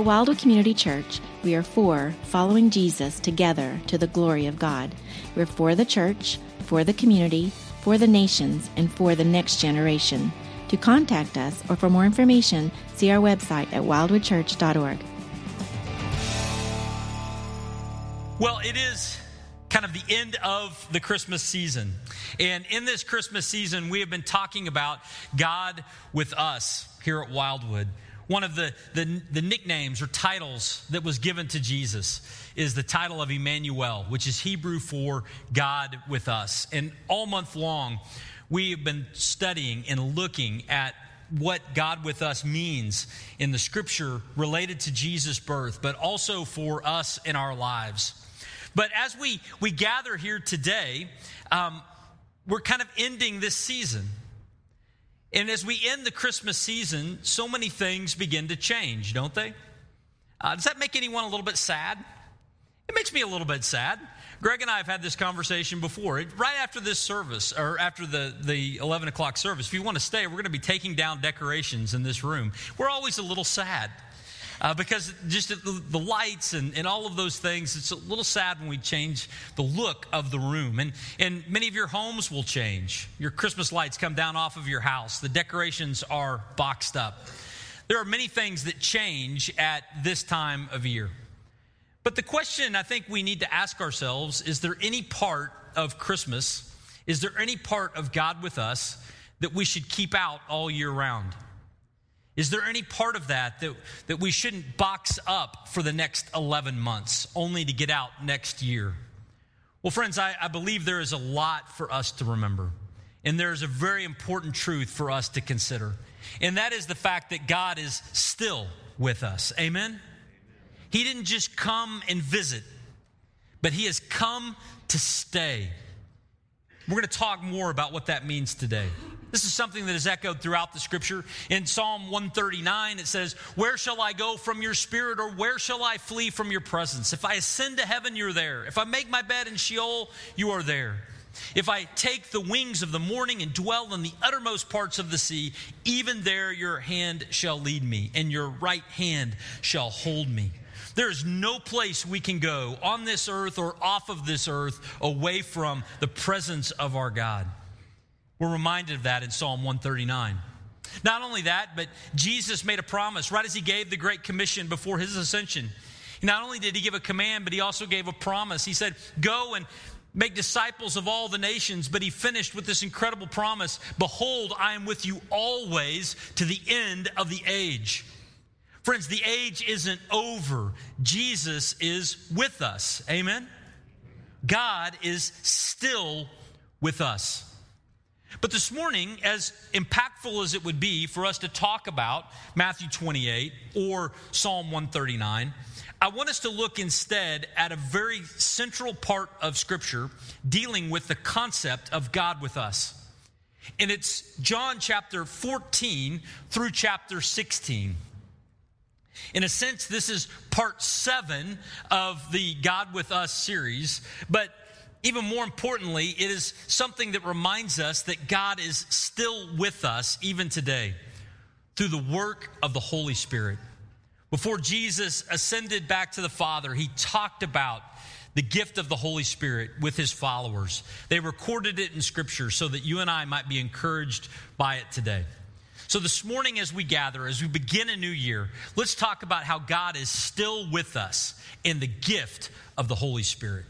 At Wildwood Community Church, we are for following Jesus together to the glory of God. We're for the church, for the community, for the nations, and for the next generation. To contact us or for more information, see our website at wildwoodchurch.org. Well, it is kind of the end of the Christmas season. And in this Christmas season, we have been talking about God with us here at Wildwood. One of the, the, the, nicknames or titles that was given to Jesus is the title of Emmanuel, which is Hebrew for God with us. And all month long, we have been studying and looking at what God with us means in the scripture related to Jesus' birth, but also for us in our lives. But as we, we gather here today, um, we're kind of ending this season. And as we end the Christmas season, so many things begin to change, don't they? Uh, does that make anyone a little bit sad? It makes me a little bit sad. Greg and I have had this conversation before. Right after this service, or after the, the 11 o'clock service, if you want to stay, we're going to be taking down decorations in this room. We're always a little sad uh, because just the, the lights and, and all of those things, it's a little sad when we change the look of the room. And, and many of your homes will change. Your Christmas lights come down off of your house, the decorations are boxed up. There are many things that change at this time of year. But the question I think we need to ask ourselves is there any part of Christmas, is there any part of God with us that we should keep out all year round? Is there any part of that, that that we shouldn't box up for the next 11 months, only to get out next year? Well, friends, I, I believe there is a lot for us to remember. And there's a very important truth for us to consider. And that is the fact that God is still with us. Amen? He didn't just come and visit, but He has come to stay. We're going to talk more about what that means today. This is something that is echoed throughout the scripture. In Psalm 139, it says, Where shall I go from your spirit, or where shall I flee from your presence? If I ascend to heaven, you're there. If I make my bed in Sheol, you are there. If I take the wings of the morning and dwell in the uttermost parts of the sea, even there your hand shall lead me, and your right hand shall hold me. There is no place we can go on this earth or off of this earth away from the presence of our God. We're reminded of that in Psalm 139. Not only that, but Jesus made a promise right as he gave the Great Commission before his ascension. Not only did he give a command, but he also gave a promise. He said, Go and make disciples of all the nations. But he finished with this incredible promise Behold, I am with you always to the end of the age. Friends, the age isn't over. Jesus is with us. Amen? God is still with us. But this morning, as impactful as it would be for us to talk about Matthew 28 or Psalm 139, I want us to look instead at a very central part of Scripture dealing with the concept of God with us. And it's John chapter 14 through chapter 16. In a sense, this is part seven of the God with Us series, but even more importantly, it is something that reminds us that God is still with us even today through the work of the Holy Spirit. Before Jesus ascended back to the Father, he talked about the gift of the Holy Spirit with his followers. They recorded it in Scripture so that you and I might be encouraged by it today. So, this morning, as we gather, as we begin a new year, let's talk about how God is still with us in the gift of the Holy Spirit.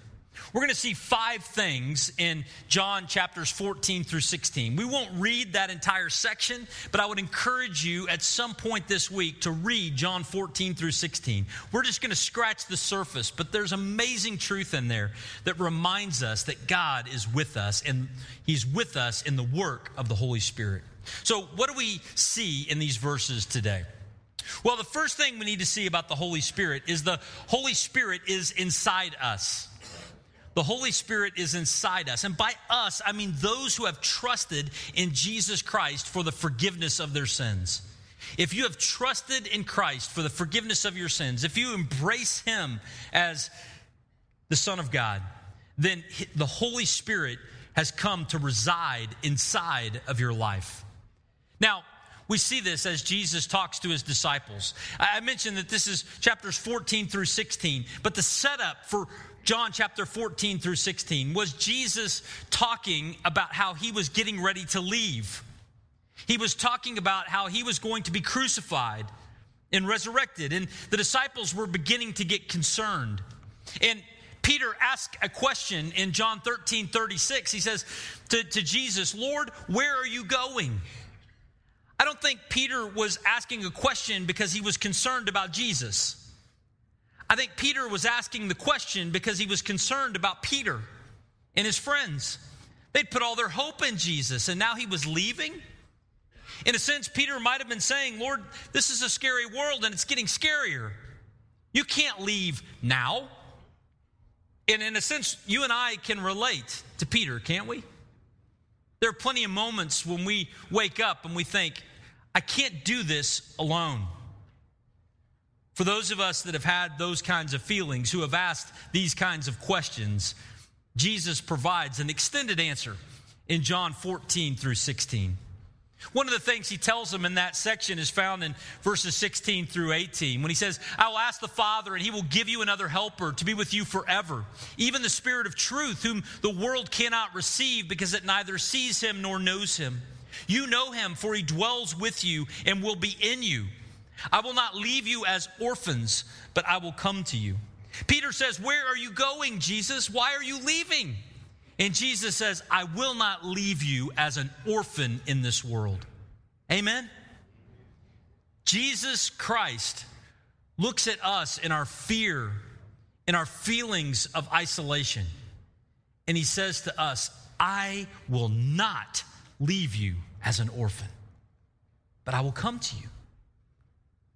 We're going to see five things in John chapters 14 through 16. We won't read that entire section, but I would encourage you at some point this week to read John 14 through 16. We're just going to scratch the surface, but there's amazing truth in there that reminds us that God is with us and He's with us in the work of the Holy Spirit. So, what do we see in these verses today? Well, the first thing we need to see about the Holy Spirit is the Holy Spirit is inside us. The Holy Spirit is inside us. And by us, I mean those who have trusted in Jesus Christ for the forgiveness of their sins. If you have trusted in Christ for the forgiveness of your sins, if you embrace Him as the Son of God, then the Holy Spirit has come to reside inside of your life. Now, We see this as Jesus talks to his disciples. I mentioned that this is chapters 14 through 16, but the setup for John chapter 14 through 16 was Jesus talking about how he was getting ready to leave. He was talking about how he was going to be crucified and resurrected, and the disciples were beginning to get concerned. And Peter asked a question in John 13 36. He says to, to Jesus, Lord, where are you going? I don't think Peter was asking a question because he was concerned about Jesus. I think Peter was asking the question because he was concerned about Peter and his friends. They'd put all their hope in Jesus, and now he was leaving. In a sense, Peter might have been saying, Lord, this is a scary world and it's getting scarier. You can't leave now. And in a sense, you and I can relate to Peter, can't we? There are plenty of moments when we wake up and we think, I can't do this alone. For those of us that have had those kinds of feelings, who have asked these kinds of questions, Jesus provides an extended answer in John 14 through 16. One of the things he tells them in that section is found in verses 16 through 18 when he says, I will ask the Father, and he will give you another helper to be with you forever, even the Spirit of truth, whom the world cannot receive because it neither sees him nor knows him. You know him, for he dwells with you and will be in you. I will not leave you as orphans, but I will come to you. Peter says, Where are you going, Jesus? Why are you leaving? And Jesus says, I will not leave you as an orphan in this world. Amen? Jesus Christ looks at us in our fear, in our feelings of isolation, and he says to us, I will not leave you as an orphan, but I will come to you.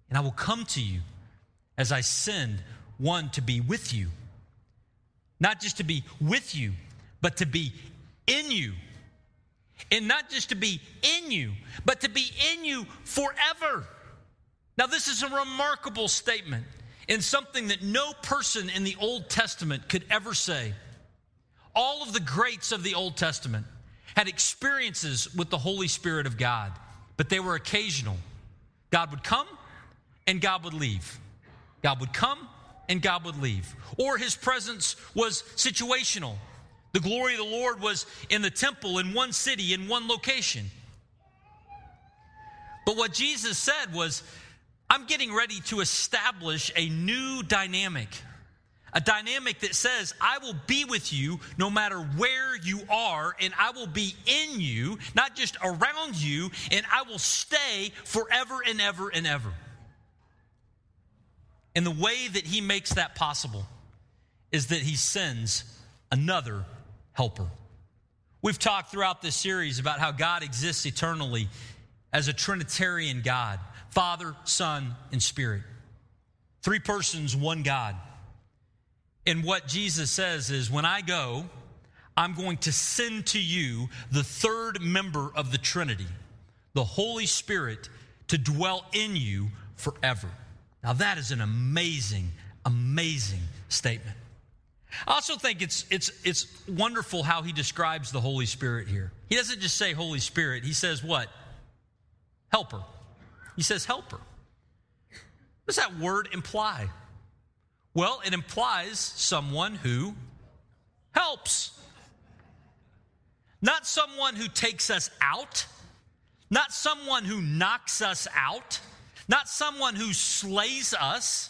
And I will come to you as I send one to be with you. Not just to be with you, but to be in you. And not just to be in you, but to be in you forever. Now, this is a remarkable statement and something that no person in the Old Testament could ever say. All of the greats of the Old Testament had experiences with the Holy Spirit of God, but they were occasional. God would come and God would leave. God would come and God would leave. Or his presence was situational. The glory of the Lord was in the temple in one city, in one location. But what Jesus said was, I'm getting ready to establish a new dynamic a dynamic that says, I will be with you no matter where you are, and I will be in you, not just around you, and I will stay forever and ever and ever. And the way that he makes that possible is that he sends another helper. We've talked throughout this series about how God exists eternally as a Trinitarian God Father, Son, and Spirit. Three persons, one God. And what Jesus says is, when I go, I'm going to send to you the third member of the Trinity, the Holy Spirit, to dwell in you forever. Now, that is an amazing, amazing statement. I also think it's, it's, it's wonderful how he describes the Holy Spirit here. He doesn't just say Holy Spirit, he says what? Helper. He says helper. What does that word imply? Well, it implies someone who helps. Not someone who takes us out, not someone who knocks us out, not someone who slays us,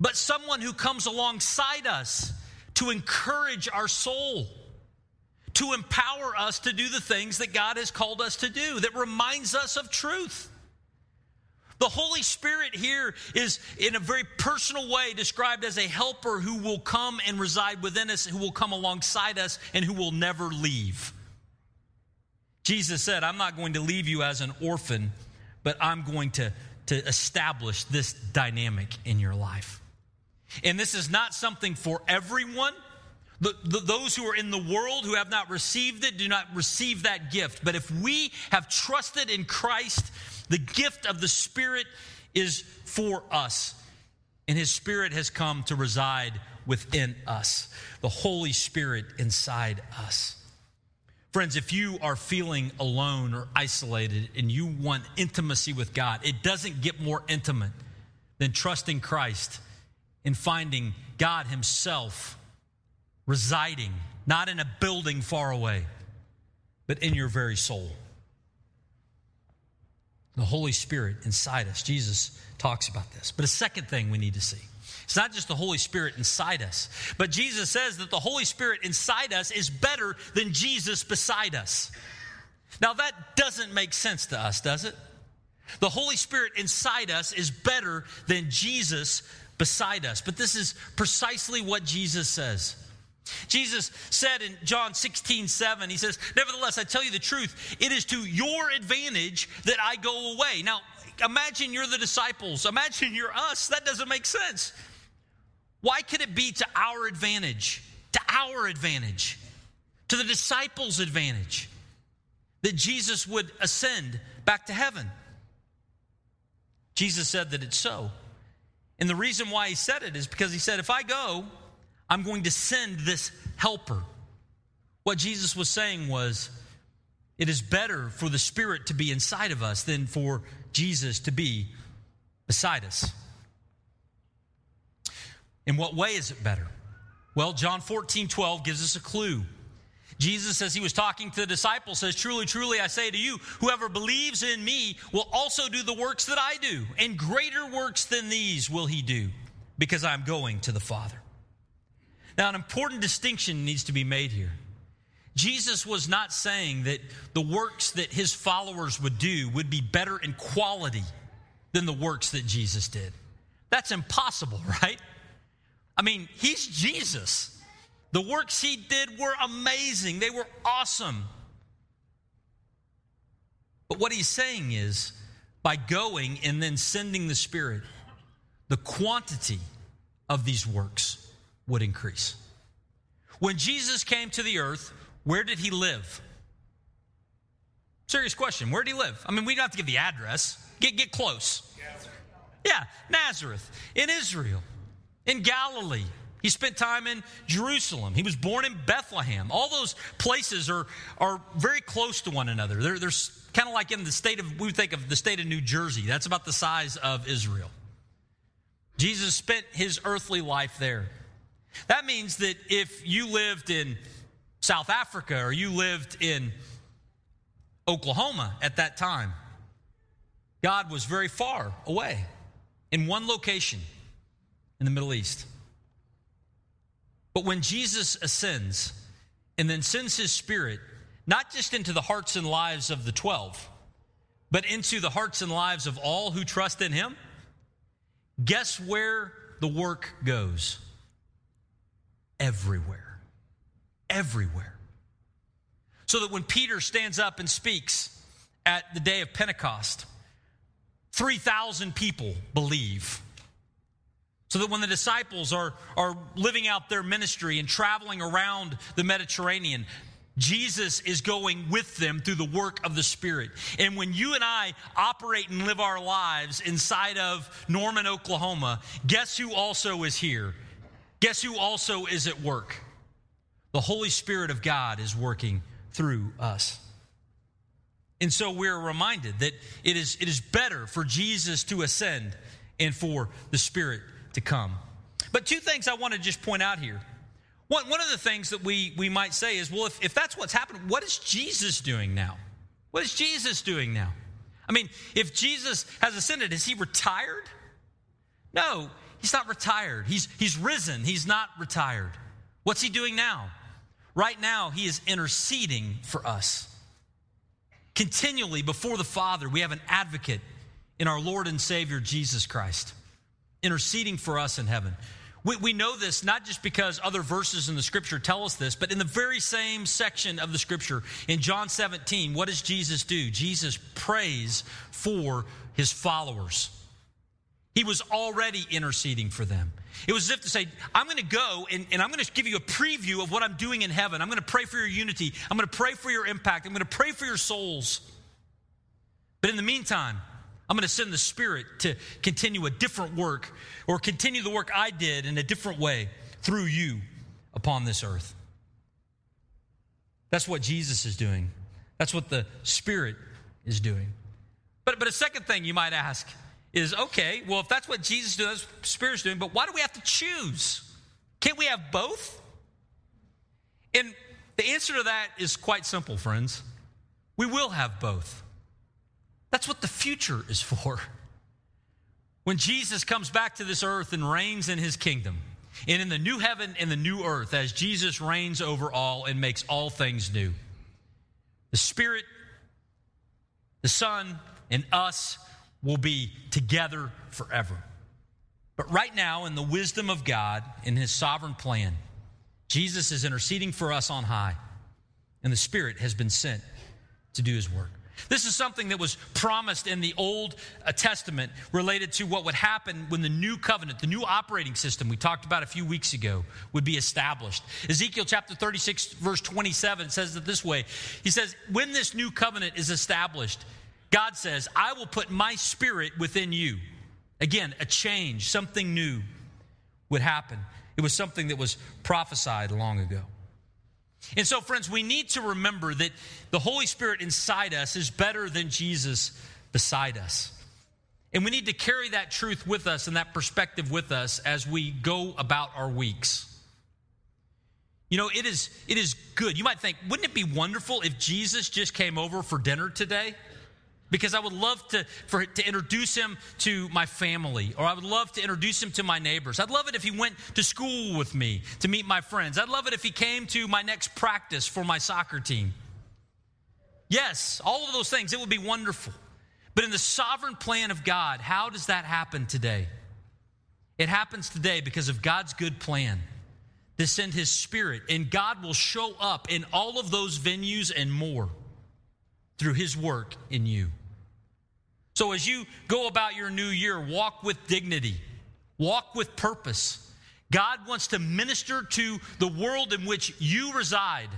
but someone who comes alongside us to encourage our soul, to empower us to do the things that God has called us to do, that reminds us of truth. The Holy Spirit here is, in a very personal way, described as a helper who will come and reside within us, who will come alongside us, and who will never leave. Jesus said, I'm not going to leave you as an orphan, but I'm going to, to establish this dynamic in your life. And this is not something for everyone. The, the, those who are in the world who have not received it do not receive that gift. But if we have trusted in Christ, the gift of the Spirit is for us, and His Spirit has come to reside within us, the Holy Spirit inside us. Friends, if you are feeling alone or isolated and you want intimacy with God, it doesn't get more intimate than trusting Christ and finding God Himself residing, not in a building far away, but in your very soul. The Holy Spirit inside us. Jesus talks about this. But a second thing we need to see it's not just the Holy Spirit inside us, but Jesus says that the Holy Spirit inside us is better than Jesus beside us. Now, that doesn't make sense to us, does it? The Holy Spirit inside us is better than Jesus beside us. But this is precisely what Jesus says. Jesus said in John 16, 7, He says, Nevertheless, I tell you the truth, it is to your advantage that I go away. Now, imagine you're the disciples. Imagine you're us. That doesn't make sense. Why could it be to our advantage? To our advantage, to the disciples' advantage, that Jesus would ascend back to heaven? Jesus said that it's so. And the reason why he said it is because he said, If I go, I'm going to send this helper. What Jesus was saying was, it is better for the Spirit to be inside of us than for Jesus to be beside us. In what way is it better? Well, John 14, 12 gives us a clue. Jesus, as he was talking to the disciples, says, Truly, truly, I say to you, whoever believes in me will also do the works that I do, and greater works than these will he do, because I'm going to the Father. Now, an important distinction needs to be made here. Jesus was not saying that the works that his followers would do would be better in quality than the works that Jesus did. That's impossible, right? I mean, he's Jesus. The works he did were amazing, they were awesome. But what he's saying is by going and then sending the Spirit, the quantity of these works would increase. When Jesus came to the earth, where did he live? Serious question. Where did he live? I mean, we don't have to give the address. Get, get close. Yeah, Nazareth, in Israel in Galilee. He spent time in Jerusalem. He was born in Bethlehem. All those places are, are very close to one another. They're, they're kind of like in the state of, we think of the state of New Jersey. That's about the size of Israel. Jesus spent his earthly life there. That means that if you lived in South Africa or you lived in Oklahoma at that time, God was very far away in one location in the Middle East. But when Jesus ascends and then sends his spirit, not just into the hearts and lives of the 12, but into the hearts and lives of all who trust in him, guess where the work goes? Everywhere. Everywhere. So that when Peter stands up and speaks at the day of Pentecost, 3,000 people believe. So that when the disciples are, are living out their ministry and traveling around the Mediterranean, Jesus is going with them through the work of the Spirit. And when you and I operate and live our lives inside of Norman, Oklahoma, guess who also is here? Guess who also is at work? The Holy Spirit of God is working through us. And so we're reminded that it is, it is better for Jesus to ascend and for the Spirit to come. But two things I want to just point out here. One, one of the things that we, we might say is, well, if, if that's what's happened, what is Jesus doing now? What is Jesus doing now? I mean, if Jesus has ascended, is he retired? No, he's not retired. He's, he's risen. He's not retired. What's he doing now? Right now, he is interceding for us. Continually before the Father, we have an advocate in our Lord and Savior, Jesus Christ interceding for us in heaven. We, we know this not just because other verses in the scripture tell us this, but in the very same section of the scripture, in John 17, what does Jesus do? Jesus prays for his followers. He was already interceding for them. It was as if to say, I'm going to go and, and, I'm going to give you a preview of what I'm doing in heaven. I'm going to pray for your unity. I'm going to pray for your impact. I'm going to pray for your souls. But in the meantime, I'm going to send the Spirit to continue a different work or continue the work I did in a different way through you upon this earth. That's what Jesus is doing. That's what the Spirit is doing. But, but a second thing you might ask is okay, well, if that's what Jesus the Spirit's doing, but why do we have to choose? Can't we have both? And the answer to that is quite simple, friends. We will have both. That's what the future is for. When Jesus comes back to this earth and reigns in his kingdom, and in the new heaven and the new earth, as Jesus reigns over all and makes all things new, the Spirit, the Son, and us will be together forever. But right now, in the wisdom of God, in his sovereign plan, Jesus is interceding for us on high, and the Spirit has been sent to do his work. This is something that was promised in the Old uh, Testament related to what would happen when the new covenant, the new operating system we talked about a few weeks ago, would be established. Ezekiel chapter 36, verse 27 says it this way He says, When this new covenant is established, God says, I will put my spirit within you. Again, a change, something new would happen. It was something that was prophesied long ago. And so, friends, we need to remember that the Holy Spirit inside us is better than Jesus beside us. And we need to carry that truth with us and that perspective with us as we go about our weeks. You know, it is, it is good. You might think, wouldn't it be wonderful if Jesus just came over for dinner today? Because I would love to, for, to introduce him to my family, or I would love to introduce him to my neighbors. I'd love it if he went to school with me to meet my friends. I'd love it if he came to my next practice for my soccer team. Yes, all of those things, it would be wonderful. But in the sovereign plan of God, how does that happen today? It happens today because of God's good plan to send his spirit, and God will show up in all of those venues and more through his work in you. So as you go about your new year, walk with dignity, walk with purpose. God wants to minister to the world in which you reside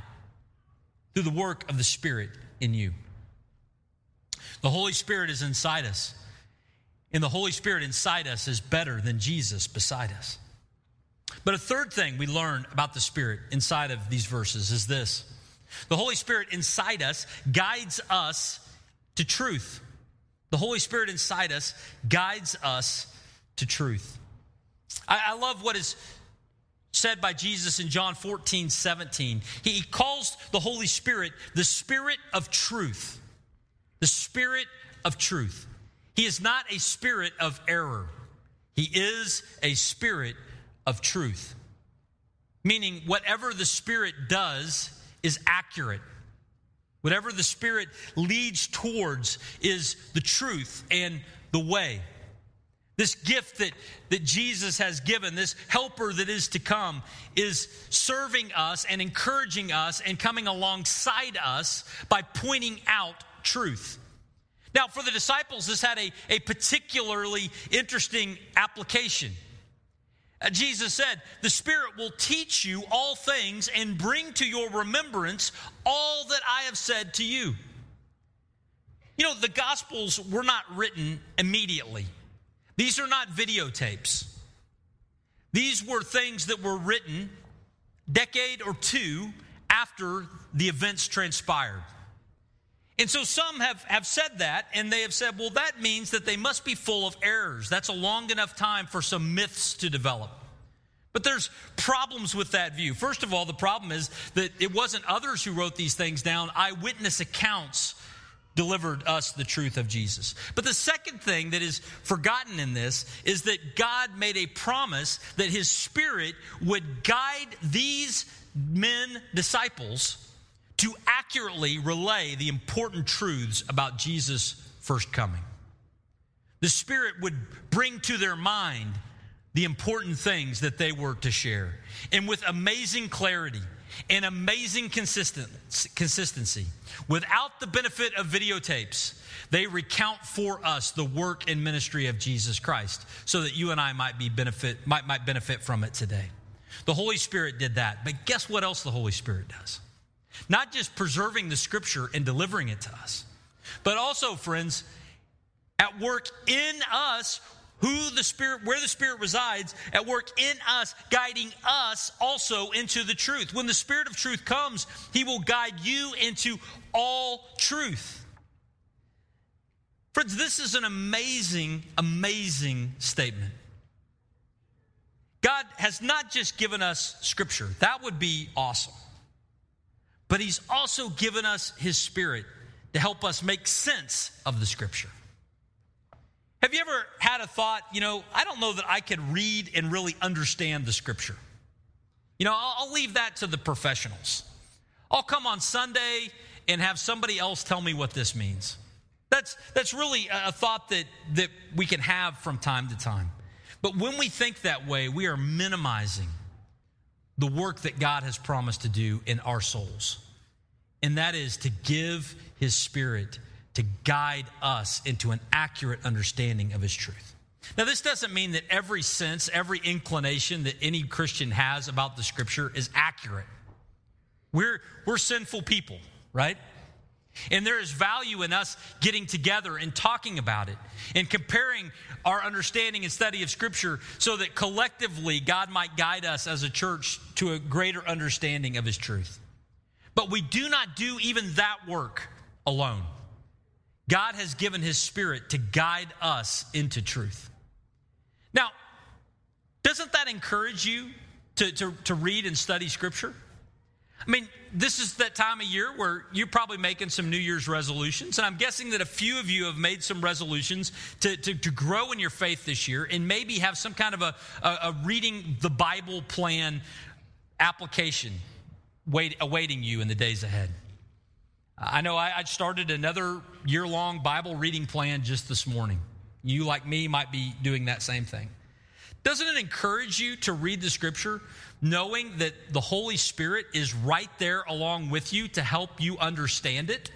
through the work of the Spirit in you. The Holy Spirit is inside us, and the Holy Spirit inside us is better than Jesus beside us. But a third thing we learn about the Spirit inside of these verses is this the Holy Spirit inside us guides us to truth. The Holy Spirit inside us guides us to truth. I, I love what is said by Jesus in John 14, 17. He, he calls the Holy Spirit the Spirit of truth. The Spirit of truth. He is not a spirit of error, He is a spirit of truth. Meaning, whatever the Spirit does, is accurate. Whatever the Spirit leads towards is the truth and the way. This gift that, that Jesus has given, this helper that is to come, is serving us and encouraging us and coming alongside us by pointing out truth. Now, for the disciples, this had a, a particularly interesting application. Uh, Jesus said, The Spirit will teach you all things and bring to your remembrance all that I have said to you. You know, the Gospels were not written immediately, these are not videotapes. These were things that were written decade or two after the events transpired. And so some have, have said that, and they have said, well, that means that they must be full of errors. That's a long enough time for some myths to develop. But there's problems with that view. First of all, the problem is that it wasn't others who wrote these things down, eyewitness accounts delivered us the truth of Jesus. But the second thing that is forgotten in this is that God made a promise that his spirit would guide these men, disciples, to accurately relay the important truths about Jesus' first coming. The Spirit would bring to their mind the important things that they were to share. And with amazing clarity and amazing consistency, without the benefit of videotapes, they recount for us the work and ministry of Jesus Christ so that you and I might be benefit might, might benefit from it today. The Holy Spirit did that. But guess what else the Holy Spirit does? Not just preserving the scripture and delivering it to us, but also, friends, at work in us who the Spirit, where the Spirit resides, at work in us, guiding us also into the truth. When the Spirit of truth comes, He will guide you into all truth. Friends, this is an amazing, amazing statement. God has not just given us Scripture, that would be awesome. But He's also given us His Spirit to help us make sense of the Scripture. Have you ever had a thought, you know, I don't know that I could read and really understand the scripture? You know, I'll, I'll, leave that to the professionals. I'll come on Sunday and have somebody else tell me what this means. That's, that's really a thought that, that we can have from time to time. But when we think that way, we are minimizing the work that God has promised to do in our souls. And that is to give His Spirit to guide us into an accurate understanding of His truth. Now, this doesn't mean that every sense, every inclination that any Christian has about the Scripture is accurate. We're, we're sinful people, right? And there is value in us getting together and talking about it and comparing our understanding and study of Scripture so that collectively God might guide us as a church to a greater understanding of His truth. But we do not do even that work alone. God has given his spirit to guide us into truth. Now, doesn't that encourage you to, to, to, read and study scripture? I mean, this is that time of year where you're probably making some New Year's resolutions. And I'm guessing that a few of you have made some resolutions to, to, to grow in your faith this year and maybe have some kind of a, a, a reading the Bible plan application wait, awaiting you in the days ahead. I know I, started another year long Bible reading plan just this morning. You, like me, might be doing that same thing. Doesn't it encourage you to read the scripture knowing that the Holy Spirit is right there along with you to help you understand it?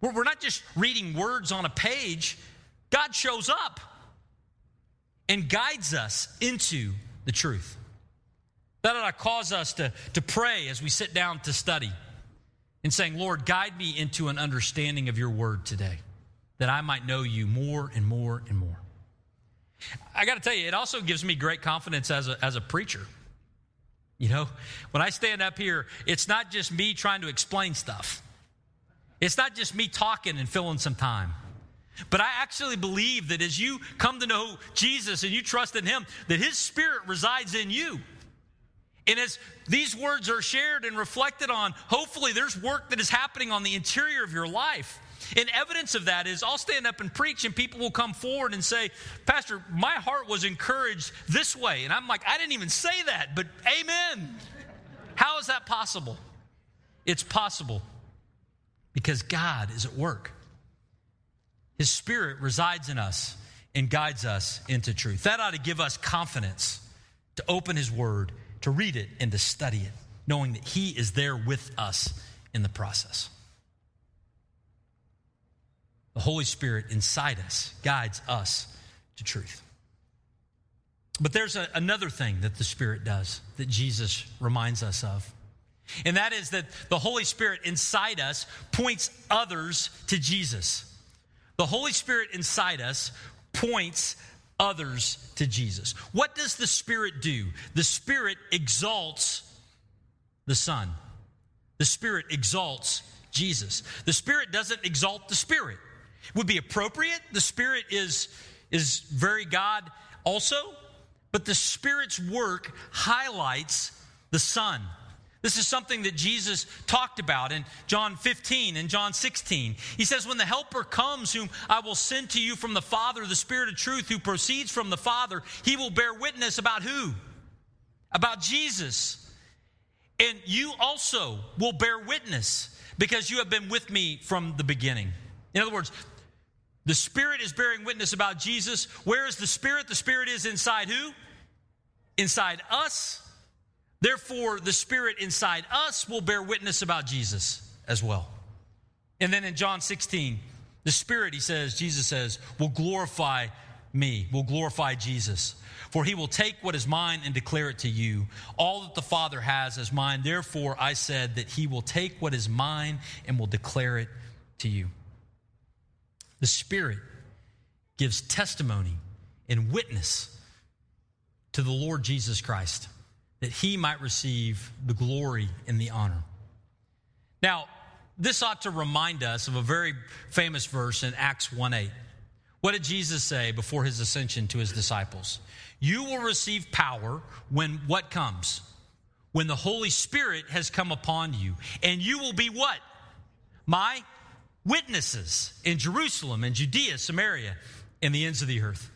We're not just reading words on a page, God shows up and guides us into the truth. That ought to cause us to, to pray as we sit down to study and saying, Lord, guide me into an understanding of your word today, that I might know you more and more and more. I got to tell you, it also gives me great confidence as a, as a preacher. You know, when I stand up here, it's not just me trying to explain stuff. It's not just me talking and filling some time. But I actually believe that as you come to know Jesus and you trust in Him, that His Spirit resides in you. And as these words are shared and reflected on, hopefully there's work that is happening on the interior of your life. And evidence of that is I'll stand up and preach, and people will come forward and say, Pastor, my heart was encouraged this way. And I'm like, I didn't even say that, but amen. How is that possible? It's possible because God is at work. His Spirit resides in us and guides us into truth. That ought to give us confidence to open His Word to read it and to study it, knowing that He is there with us in the process. The Holy Spirit inside us guides us to truth. But there's a, another thing that the Spirit does that Jesus reminds us of. And that is that the Holy Spirit inside us points others to Jesus. The Holy Spirit inside us points others to Jesus. What does the Spirit do? The Spirit exalts the Son, the Spirit exalts Jesus. The Spirit doesn't exalt the Spirit. Would be appropriate. The Spirit is, is very God also, but the Spirit's work highlights the Son. This is something that Jesus talked about in John 15 and John 16. He says, When the Helper comes, whom I will send to you from the Father, the Spirit of truth, who proceeds from the Father, he will bear witness about who? About Jesus. And you also will bear witness because you have been with me from the beginning. In other words, the Spirit is bearing witness about Jesus. Where is the Spirit? The Spirit is inside who? Inside us Therefore, the Spirit inside us will bear witness about Jesus as well. And then in John 16, the Spirit, he says, Jesus says, will glorify me, will glorify Jesus. For he will take what is mine and declare it to you. All that the Father has is mine. Therefore, I said that he will take what is mine and will declare it to you. The Spirit gives testimony and witness to the Lord Jesus Christ that he might receive the glory and the honor. Now, this ought to remind us of a very famous verse in Acts 1 8. What did Jesus say before his ascension to his disciples? You will receive power when what comes? When the Holy Spirit has come upon you, and you will be what? My witnesses in Jerusalem and Judea, Samaria, and the ends of the earth.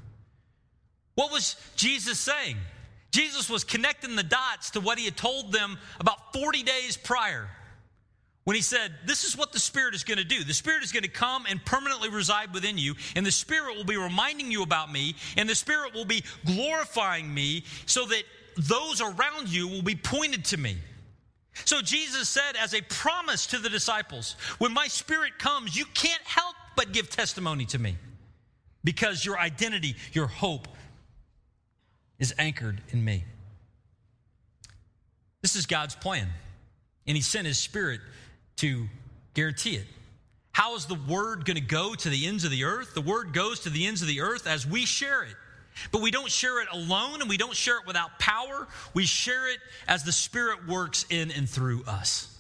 What was Jesus saying? Jesus was connecting the dots to what he had told them about 40 days prior when he said, This is what the Spirit is going to do. The Spirit is going to come and permanently reside within you, and the Spirit will be reminding you about me, and the Spirit will be glorifying me so that those around you will be pointed to me. So Jesus said, as a promise to the disciples, When my Spirit comes, you can't help but give testimony to me because your identity, your hope, is anchored in me. This is God's plan, and He sent His Spirit to guarantee it. How is the word going to go to the ends of the earth? The word goes to the ends of the earth as we share it. But we don't share it alone and we don't share it without power. We share it as the Spirit works in and through us.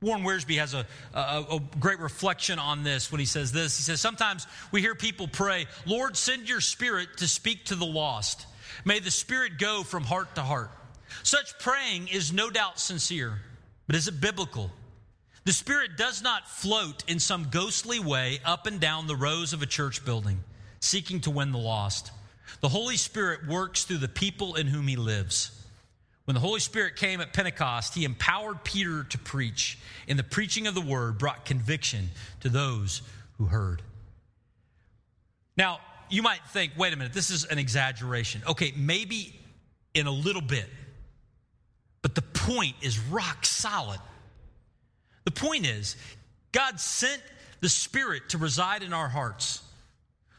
Warren Wiersbe has a, a, a, great reflection on this when he says this. He says, Sometimes we hear people pray, Lord, send your spirit to speak to the lost. May the spirit go from heart to heart. Such praying is no doubt sincere, but is it biblical? The spirit does not float in some ghostly way up and down the rows of a church building, seeking to win the lost. The Holy Spirit works through the people in whom he lives. When the Holy Spirit came at Pentecost, he empowered Peter to preach, and the preaching of the word brought conviction to those who heard. Now, you might think, wait a minute, this is an exaggeration. Okay, maybe in a little bit, but the point is rock solid. The point is, God sent the Spirit to reside in our hearts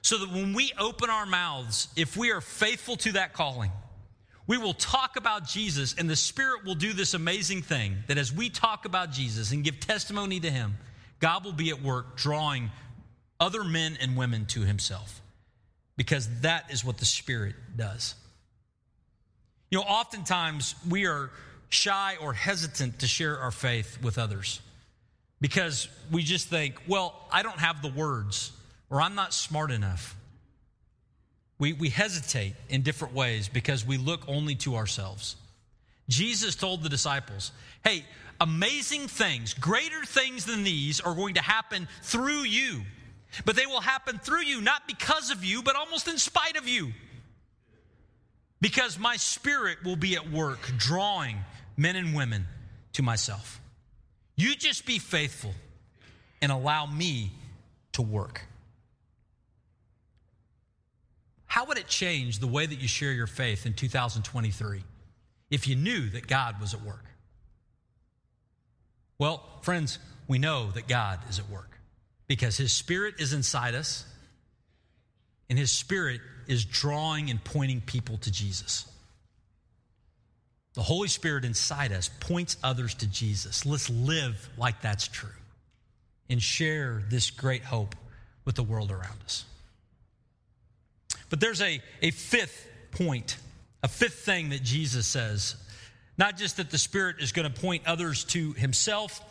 so that when we open our mouths, if we are faithful to that calling, we will talk about Jesus, and the Spirit will do this amazing thing that as we talk about Jesus and give testimony to Him, God will be at work drawing other men and women to Himself because that is what the Spirit does. You know, oftentimes we are shy or hesitant to share our faith with others because we just think, well, I don't have the words or I'm not smart enough we, we hesitate in different ways because we look only to ourselves. Jesus told the disciples, hey, amazing things, greater things than these are going to happen through you. But they will happen through you, not because of you, but almost in spite of you. Because my spirit will be at work drawing men and women to myself. You just be faithful and allow me to work. How would it change the way that you share your faith in 2023 if you knew that God was at work? Well, friends, we know that God is at work because His Spirit is inside us and His Spirit is drawing and pointing people to Jesus. The Holy Spirit inside us points others to Jesus. Let's live like that's true and share this great hope with the world around us. But there's a, a fifth point, a fifth thing that Jesus says. Not just that the Spirit is going to point others to Himself,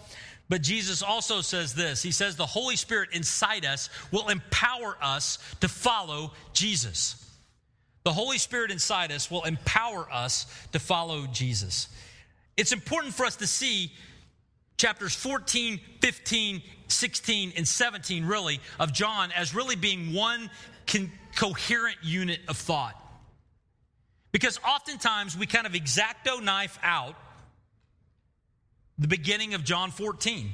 but Jesus also says this He says the Holy Spirit inside us will empower us to follow Jesus. The Holy Spirit inside us will empower us to follow Jesus. It's important for us to see chapters 14, 15, 16, and 17, really, of John as really being one con- coherent unit of thought. Because oftentimes we kind of X-Acto knife out the beginning of John 14.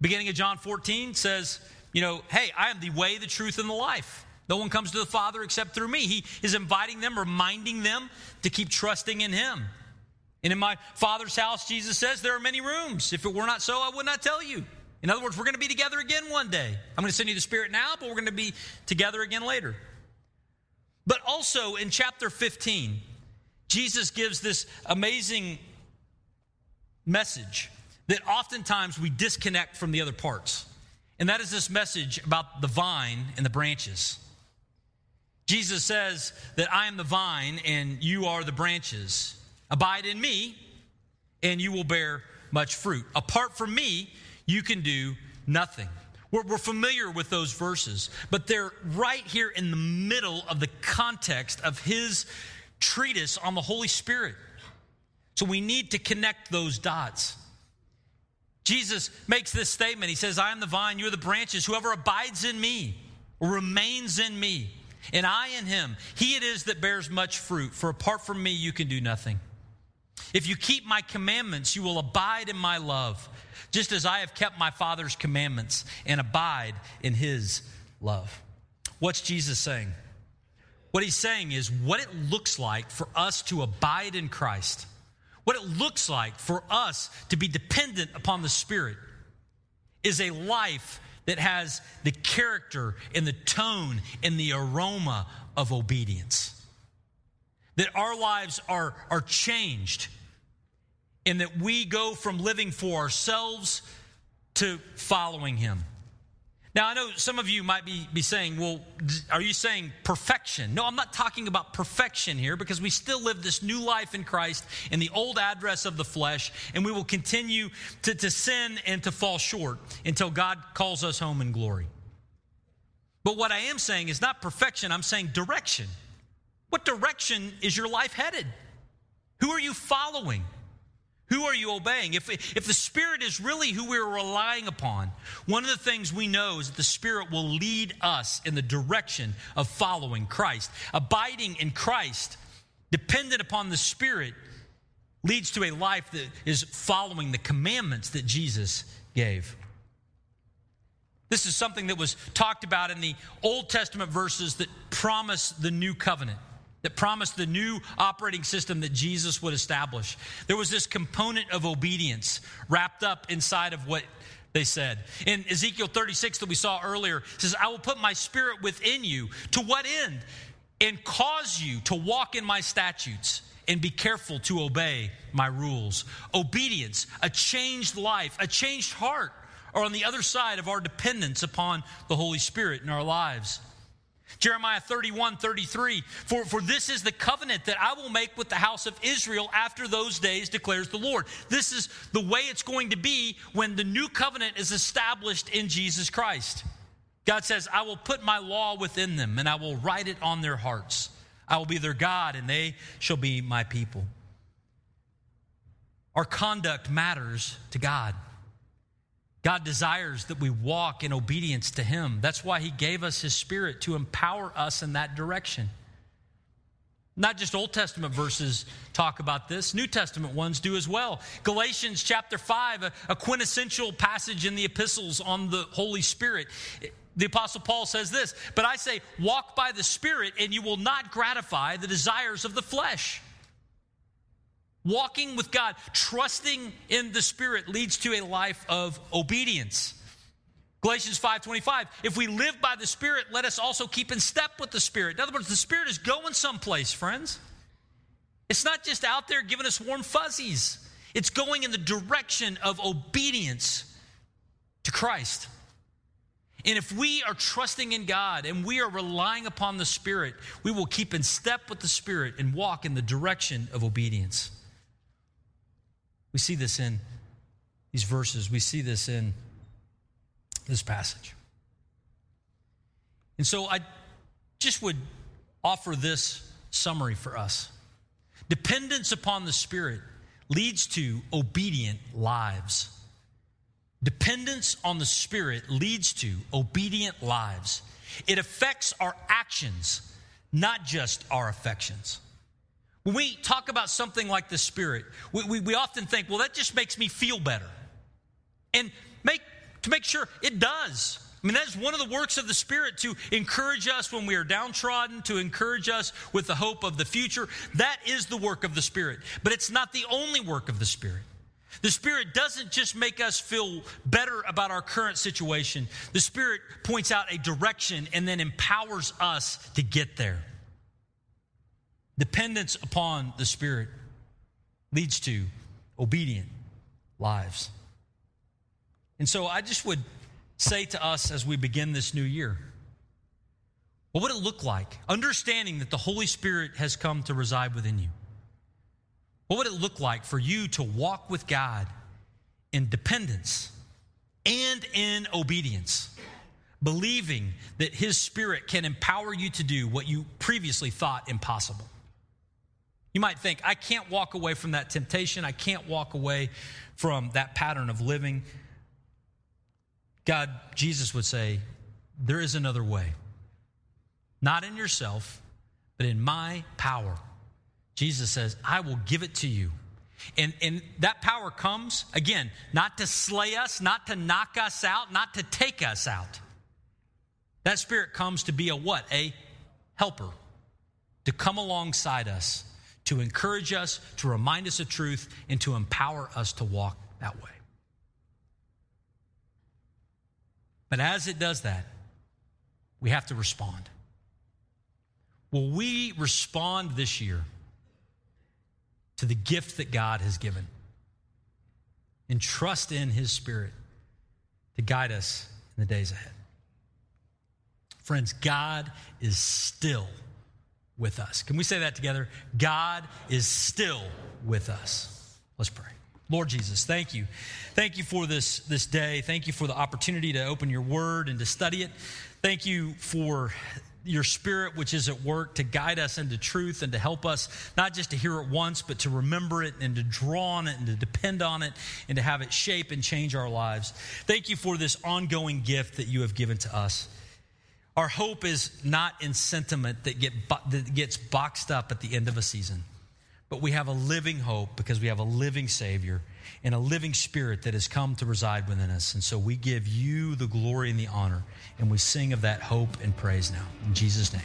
Beginning of John 14 says, you know, hey, I am the way, the truth, and the life. No one comes to the Father except through me. He is inviting them, reminding them to keep trusting in Him. And in my Father's house, Jesus says, there are many rooms. If it were not so, I would not tell you. In other words, we're going to be together again one day. I'm going to send you the Spirit now, but we're going to be together again later. But also in chapter 15, Jesus gives this amazing message that oftentimes we disconnect from the other parts. And that is this message about the vine and the branches. Jesus says that I am the vine and you are the branches. Abide in me, and you will bear much fruit. Apart from me, you can do nothing. We're, we're, familiar with those verses, but they're right here in the middle of the context of his treatise on the Holy Spirit. So we need to connect those dots. Jesus makes this statement. He says, I am the vine, you are the branches. Whoever abides in me remains in me, and I in him. He it is that bears much fruit, for apart from me, you can do nothing. If you keep my commandments, you will abide in my love, just as I have kept my Father's commandments and abide in his love. What's Jesus saying? What he's saying is what it looks like for us to abide in Christ what it looks like for us to be dependent upon the Spirit is a life that has the character and the tone and the aroma of obedience. That our lives are, are changed and that we go from living for ourselves to following Him. Now, I know some of you might be, be saying, well, are you saying perfection? No, I'm not talking about perfection here because we still live this new life in Christ in the old address of the flesh, and we will continue to, to sin and to fall short until God calls us home in glory. But what I am saying is not perfection, I'm saying direction. What direction is your life headed? Who are you following? Who are you obeying? If, if the Spirit is really who we're relying upon, one of the things we know is that the Spirit will lead us in the direction of following Christ. Abiding in Christ, dependent upon the Spirit, leads to a life that is following the commandments that Jesus gave. This is something that was talked about in the Old Testament verses that promise the new covenant that promised the new operating system that Jesus would establish. There was this component of obedience wrapped up inside of what they said. In Ezekiel 36 that we saw earlier, says, I will put my spirit within you. To what end? And cause you to walk in my statutes and be careful to obey my rules. Obedience, a changed life, a changed heart are on the other side of our dependence upon the Holy Spirit in our lives. Jeremiah 31, 33. For, for this is the covenant that I will make with the house of Israel after those days, declares the Lord. This is the way it's going to be when the new covenant is established in Jesus Christ. God says, I will put my law within them and I will write it on their hearts. I will be their God and they shall be my people. Our conduct matters to God. God desires that we walk in obedience to Him. That's why He gave us His Spirit to empower us in that direction. Not just Old Testament verses talk about this, New Testament ones do as well. Galatians chapter 5, a, quintessential passage in the epistles on the Holy Spirit. The Apostle Paul says this, but I say, walk by the Spirit, and you will not gratify the desires of the flesh. Walking with God, trusting in the Spirit leads to a life of obedience. Galatians 5:25 If we live by the Spirit, let us also keep in step with the Spirit. In other words, the Spirit is going someplace, friends. It's not just out there giving us warm fuzzies. It's going in the direction of obedience to Christ. And if we are trusting in God and we are relying upon the Spirit, we will keep in step with the Spirit and walk in the direction of obedience. We see this in these verses, we see this in this passage. And so I just would offer this summary for us. Dependence upon the Spirit leads to obedient lives. Dependence on the Spirit leads to obedient lives. It affects our actions, not just our affections. When we talk about something like the Spirit, we, we, we, often think, well, that just makes me feel better. And make, to make sure it does. I mean, that is one of the works of the Spirit to encourage us when we are downtrodden, to encourage us with the hope of the future. That is the work of the Spirit. But it's not the only work of the Spirit. The Spirit doesn't just make us feel better about our current situation, the Spirit points out a direction and then empowers us to get there. Dependence upon the Spirit leads to obedient lives. And so I just would say to us as we begin this new year? What would it look like? Understanding that the Holy Spirit has come to reside within you. What would it look like for you to walk with God in dependence and in obedience, believing that His Spirit can empower you to do what you previously thought impossible? You might think, I can't walk away from that temptation. I can't walk away from that pattern of living. God, Jesus would say, there is another way. Not in yourself, but in my power. Jesus says, I will give it to you. And, and that power comes, again, not to slay us, not to knock us out, not to take us out. That spirit comes to be a what? A helper, to come alongside us, to encourage us, to remind us of truth, and to empower us to walk that way. But as it does that, we have to respond. Will we respond this year to the gift that God has given and trust in His Spirit to guide us in the days ahead? Friends, God is still with us. Can we say that together? God is still with us. Let's pray. Lord Jesus, thank you. Thank you for this, this day. Thank you for the opportunity to open your word and to study it. Thank you for your spirit which is at work to guide us into truth and to help us not just to hear it once but to remember it and to draw on it and to depend on it and to have it shape and change our lives thank you for this ongoing gift that you have given to us our hope is not in sentiment that, get, that gets boxed up at the end of a season but we have a living hope because we have a living Savior and a living Spirit that has come to reside within us. And so we give you the glory and the honor, and we sing of that hope and praise now. In Jesus' name.